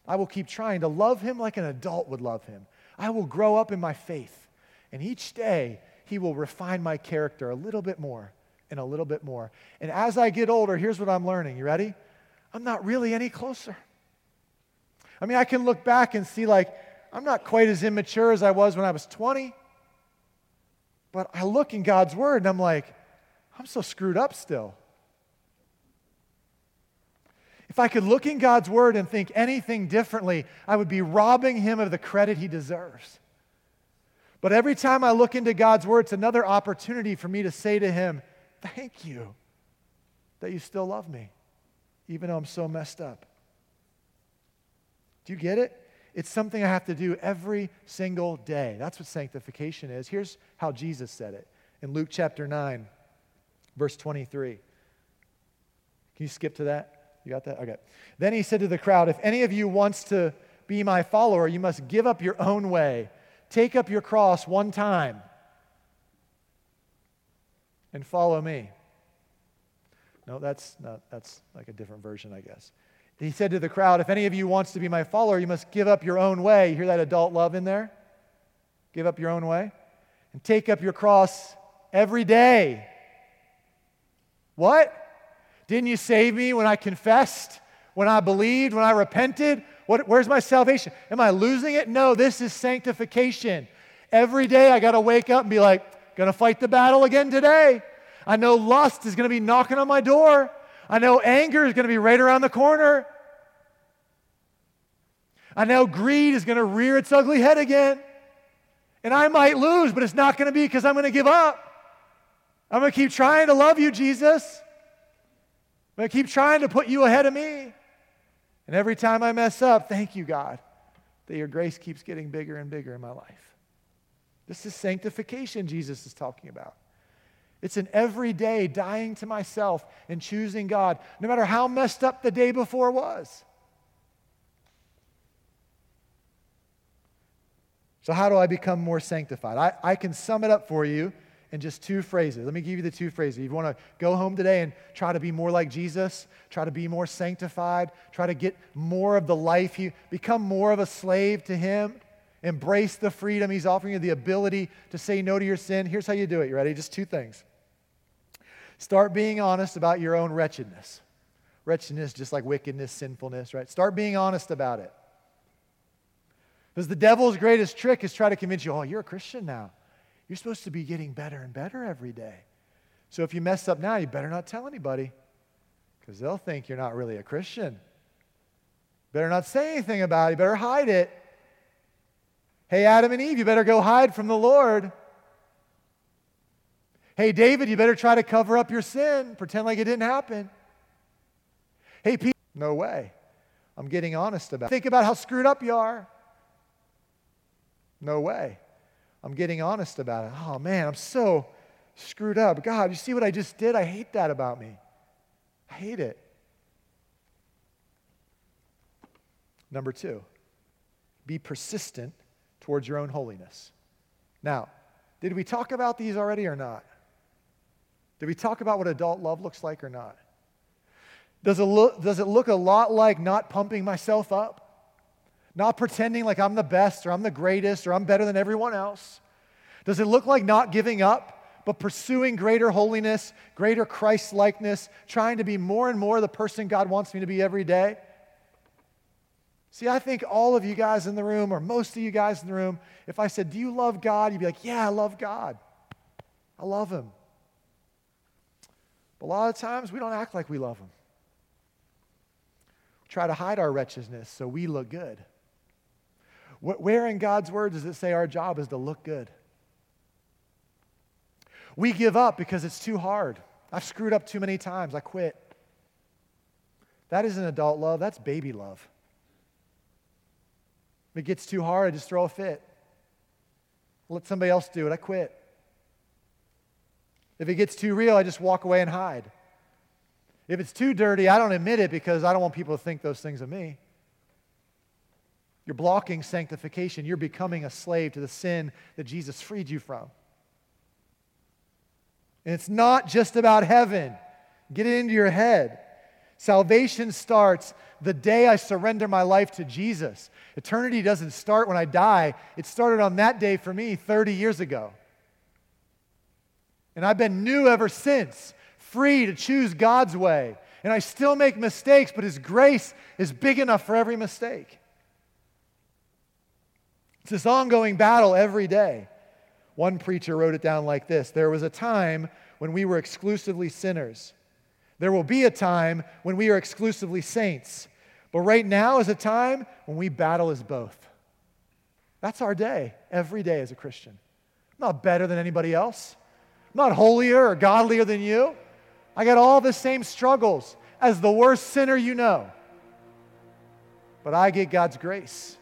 I will keep trying to love him like an adult would love him. I will grow up in my faith. And each day, he will refine my character a little bit more and a little bit more. And as I get older, here's what I'm learning. You ready? I'm not really any closer. I mean, I can look back and see, like, I'm not quite as immature as I was when I was 20. But I look in God's word and I'm like, I'm so screwed up still. If I could look in God's word and think anything differently, I would be robbing him of the credit he deserves. But every time I look into God's word, it's another opportunity for me to say to him, Thank you that you still love me, even though I'm so messed up. Do you get it? It's something I have to do every single day. That's what sanctification is. Here's how Jesus said it in Luke chapter 9, verse 23. Can you skip to that? You got that? Okay. Then he said to the crowd, If any of you wants to be my follower, you must give up your own way, take up your cross one time, and follow me. No, that's not, that's like a different version, I guess. He said to the crowd, If any of you wants to be my follower, you must give up your own way. You hear that adult love in there? Give up your own way. And take up your cross every day. What? Didn't you save me when I confessed, when I believed, when I repented? What, where's my salvation? Am I losing it? No, this is sanctification. Every day I got to wake up and be like, gonna fight the battle again today. I know lust is gonna be knocking on my door. I know anger is gonna be right around the corner. I know greed is gonna rear its ugly head again. And I might lose, but it's not gonna be because I'm gonna give up. I'm gonna keep trying to love you, Jesus. I'm gonna keep trying to put you ahead of me. And every time I mess up, thank you, God, that your grace keeps getting bigger and bigger in my life. This is sanctification Jesus is talking about. It's an everyday dying to myself and choosing God, no matter how messed up the day before was. So, how do I become more sanctified? I, I can sum it up for you in just two phrases. Let me give you the two phrases. If you want to go home today and try to be more like Jesus, try to be more sanctified, try to get more of the life, you become more of a slave to Him. Embrace the freedom. He's offering you the ability to say no to your sin. Here's how you do it. You ready? Just two things. Start being honest about your own wretchedness. Wretchedness, just like wickedness, sinfulness, right? Start being honest about it. Because the devil's greatest trick is try to convince you, oh, you're a Christian now. You're supposed to be getting better and better every day. So if you mess up now, you better not tell anybody because they'll think you're not really a Christian. Better not say anything about it. You better hide it. Hey, Adam and Eve, you better go hide from the Lord. Hey, David, you better try to cover up your sin, pretend like it didn't happen. Hey, Pete, no way. I'm getting honest about it. Think about how screwed up you are. No way. I'm getting honest about it. Oh, man, I'm so screwed up. God, you see what I just did? I hate that about me. I hate it. Number two, be persistent towards your own holiness. Now, did we talk about these already or not? Did we talk about what adult love looks like or not? Does it look, does it look a lot like not pumping myself up? Not pretending like I'm the best or I'm the greatest or I'm better than everyone else? Does it look like not giving up, but pursuing greater holiness, greater Christ likeness, trying to be more and more the person God wants me to be every day? See, I think all of you guys in the room, or most of you guys in the room, if I said, Do you love God? You'd be like, Yeah, I love God. I love Him. But a lot of times we don't act like we love Him. We try to hide our wretchedness so we look good. Where in God's Word does it say our job is to look good? We give up because it's too hard. I've screwed up too many times. I quit. That isn't adult love, that's baby love. If it gets too hard, I just throw a fit. Let somebody else do it. I quit. If it gets too real, I just walk away and hide. If it's too dirty, I don't admit it because I don't want people to think those things of me. You're blocking sanctification. You're becoming a slave to the sin that Jesus freed you from. And it's not just about heaven. Get it into your head. Salvation starts the day I surrender my life to Jesus. Eternity doesn't start when I die, it started on that day for me 30 years ago. And I've been new ever since, free to choose God's way. And I still make mistakes, but His grace is big enough for every mistake. It's this ongoing battle every day. One preacher wrote it down like this There was a time when we were exclusively sinners. There will be a time when we are exclusively saints. But right now is a time when we battle as both. That's our day, every day as a Christian. I'm not better than anybody else. I'm not holier or godlier than you. I got all the same struggles as the worst sinner you know. But I get God's grace.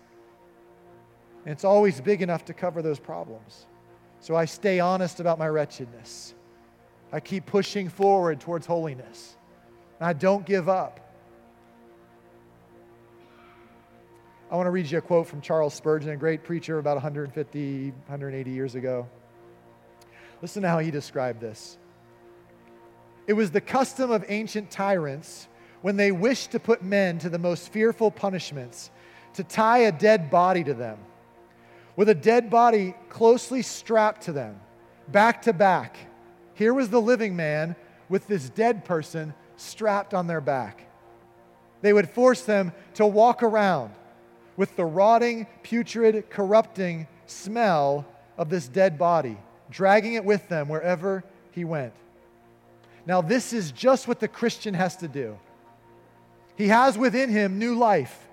And it's always big enough to cover those problems. So I stay honest about my wretchedness. I keep pushing forward towards holiness. And I don't give up. I want to read you a quote from Charles Spurgeon, a great preacher about 150, 180 years ago. Listen to how he described this. It was the custom of ancient tyrants when they wished to put men to the most fearful punishments to tie a dead body to them, with a dead body closely strapped to them, back to back. Here was the living man with this dead person strapped on their back. They would force them to walk around with the rotting, putrid, corrupting smell of this dead body, dragging it with them wherever he went. Now, this is just what the Christian has to do. He has within him new life.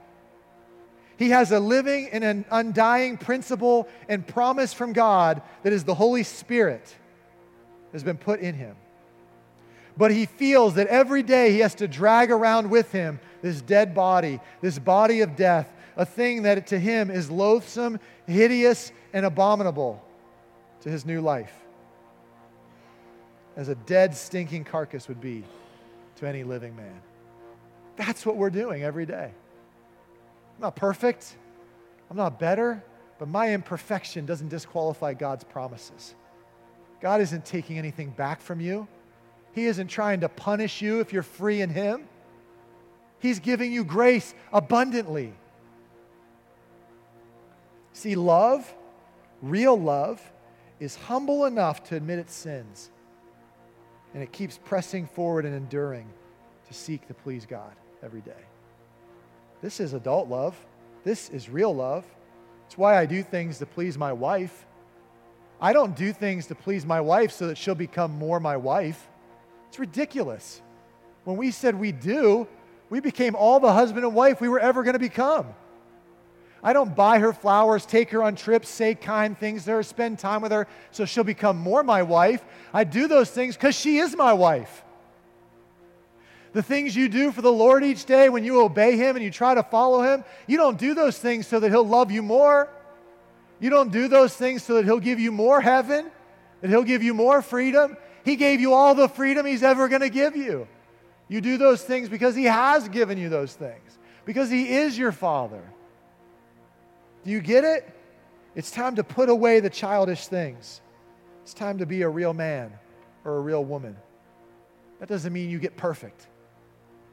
He has a living and an undying principle and promise from God that is the Holy Spirit has been put in him. But he feels that every day he has to drag around with him this dead body, this body of death, a thing that to him is loathsome, hideous, and abominable to his new life, as a dead, stinking carcass would be to any living man. That's what we're doing every day. I'm not perfect, I'm not better, but my imperfection doesn't disqualify God's promises. God isn't taking anything back from you. He isn't trying to punish you if you're free in Him. He's giving you grace abundantly. See, love, real love, is humble enough to admit its sins, and it keeps pressing forward and enduring to seek to please God every day. This is adult love. This is real love. It's why I do things to please my wife. I don't do things to please my wife so that she'll become more my wife. It's ridiculous. When we said we do, we became all the husband and wife we were ever going to become. I don't buy her flowers, take her on trips, say kind things to her, spend time with her so she'll become more my wife. I do those things because she is my wife. The things you do for the Lord each day when you obey Him and you try to follow Him, you don't do those things so that He'll love you more. You don't do those things so that He'll give you more heaven, that He'll give you more freedom. He gave you all the freedom He's ever going to give you. You do those things because He has given you those things, because He is your Father. Do you get it? It's time to put away the childish things. It's time to be a real man or a real woman. That doesn't mean you get perfect.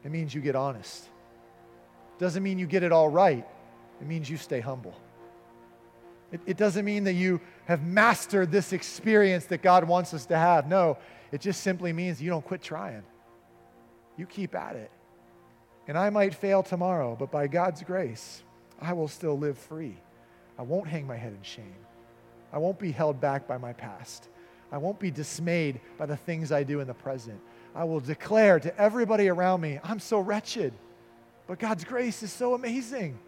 It means you get honest. Doesn't mean you get it all right. It means you stay humble. It, it doesn't mean that you have mastered this experience that God wants us to have. No, it just simply means you don't quit trying. You keep at it. And I might fail tomorrow, but by God's grace, I will still live free. I won't hang my head in shame. I won't be held back by my past. I won't be dismayed by the things I do in the present. I will declare to everybody around me, I'm so wretched, but God's grace is so amazing.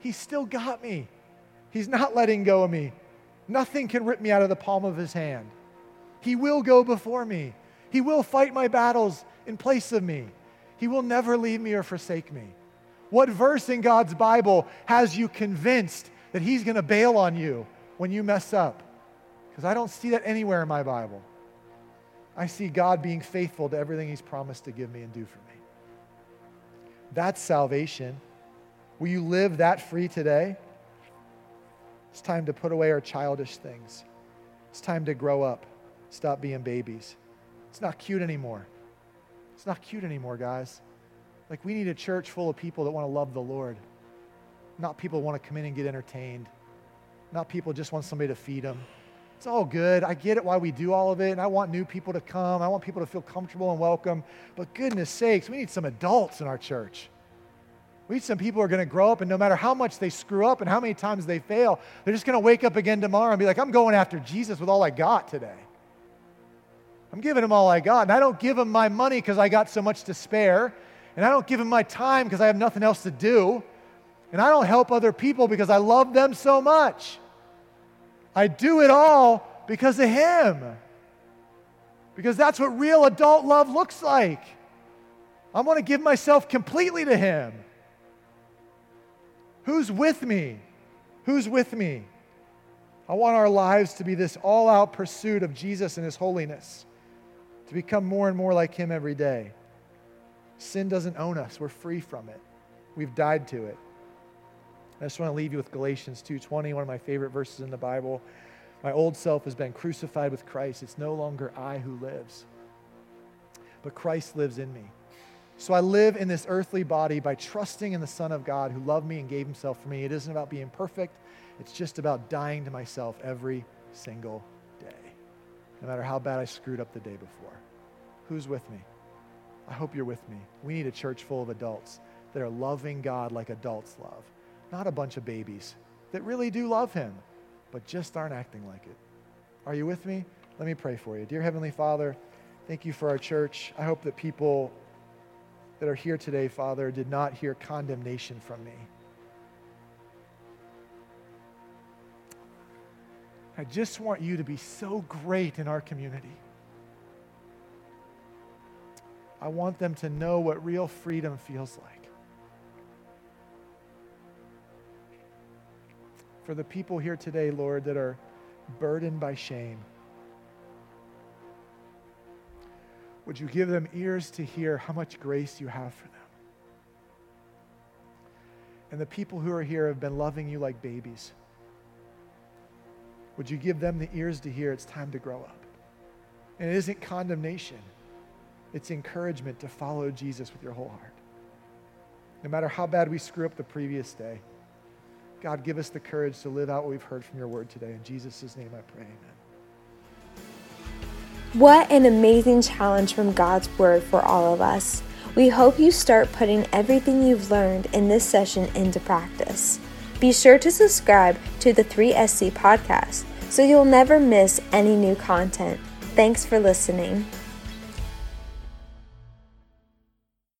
He still got me. He's not letting go of me. Nothing can rip me out of the palm of his hand. He will go before me. He will fight my battles in place of me. He will never leave me or forsake me. What verse in God's Bible has you convinced that He's going to bail on you when you mess up? Because I don't see that anywhere in my Bible. I see God being faithful to everything He's promised to give me and do for me. That's salvation. Will you live that free today? It's time to put away our childish things. It's time to grow up, stop being babies. It's not cute anymore. It's not cute anymore, guys. Like, we need a church full of people that want to love the Lord, not people who want to come in and get entertained, not people just want somebody to feed them. It's all good. I get it why we do all of it, and I want new people to come. I want people to feel comfortable and welcome. But goodness sakes, we need some adults in our church. We need some people who are going to grow up, and no matter how much they screw up and how many times they fail, they're just going to wake up again tomorrow and be like, I'm going after Jesus with all I got today. I'm giving him all I got. And I don't give him my money because I got so much to spare. And I don't give him my time because I have nothing else to do. And I don't help other people because I love them so much. I do it all because of Him. Because that's what real adult love looks like. I want to give myself completely to Him. Who's with me? Who's with me? I want our lives to be this all out pursuit of Jesus and His holiness, to become more and more like Him every day. Sin doesn't own us, we're free from it. We've died to it. I just want to leave you with Galatians 2:20, one of my favorite verses in the Bible. My old self has been crucified with Christ. It's no longer I who lives, but Christ lives in me. So I live in this earthly body by trusting in the Son of God who loved me and gave himself for me. It isn't about being perfect, it's just about dying to myself every single day, no matter how bad I screwed up the day before. Who's with me? I hope you're with me. We need a church full of adults that are loving God like adults love, not a bunch of babies that really do love Him, but just aren't acting like it. Are you with me? Let me pray for you. Dear Heavenly Father, thank you for our church. I hope that people that are here today, Father, did not hear condemnation from me. I just want you to be so great in our community. I want them to know what real freedom feels like. For the people here today, Lord, that are burdened by shame, would you give them ears to hear how much grace you have for them? And the people who are here have been loving you like babies. Would you give them the ears to hear it's time to grow up? And it isn't condemnation, it's encouragement to follow Jesus with your whole heart. No matter how bad we screw up the previous day, God, give us the courage to live out what we've heard from your word today. In Jesus' name I pray, amen. What an amazing challenge from God's Word for all of us. We hope you start putting everything you've learned in this session into practice. Be sure to subscribe to the 3SC podcast so you'll never miss any new content. Thanks for listening.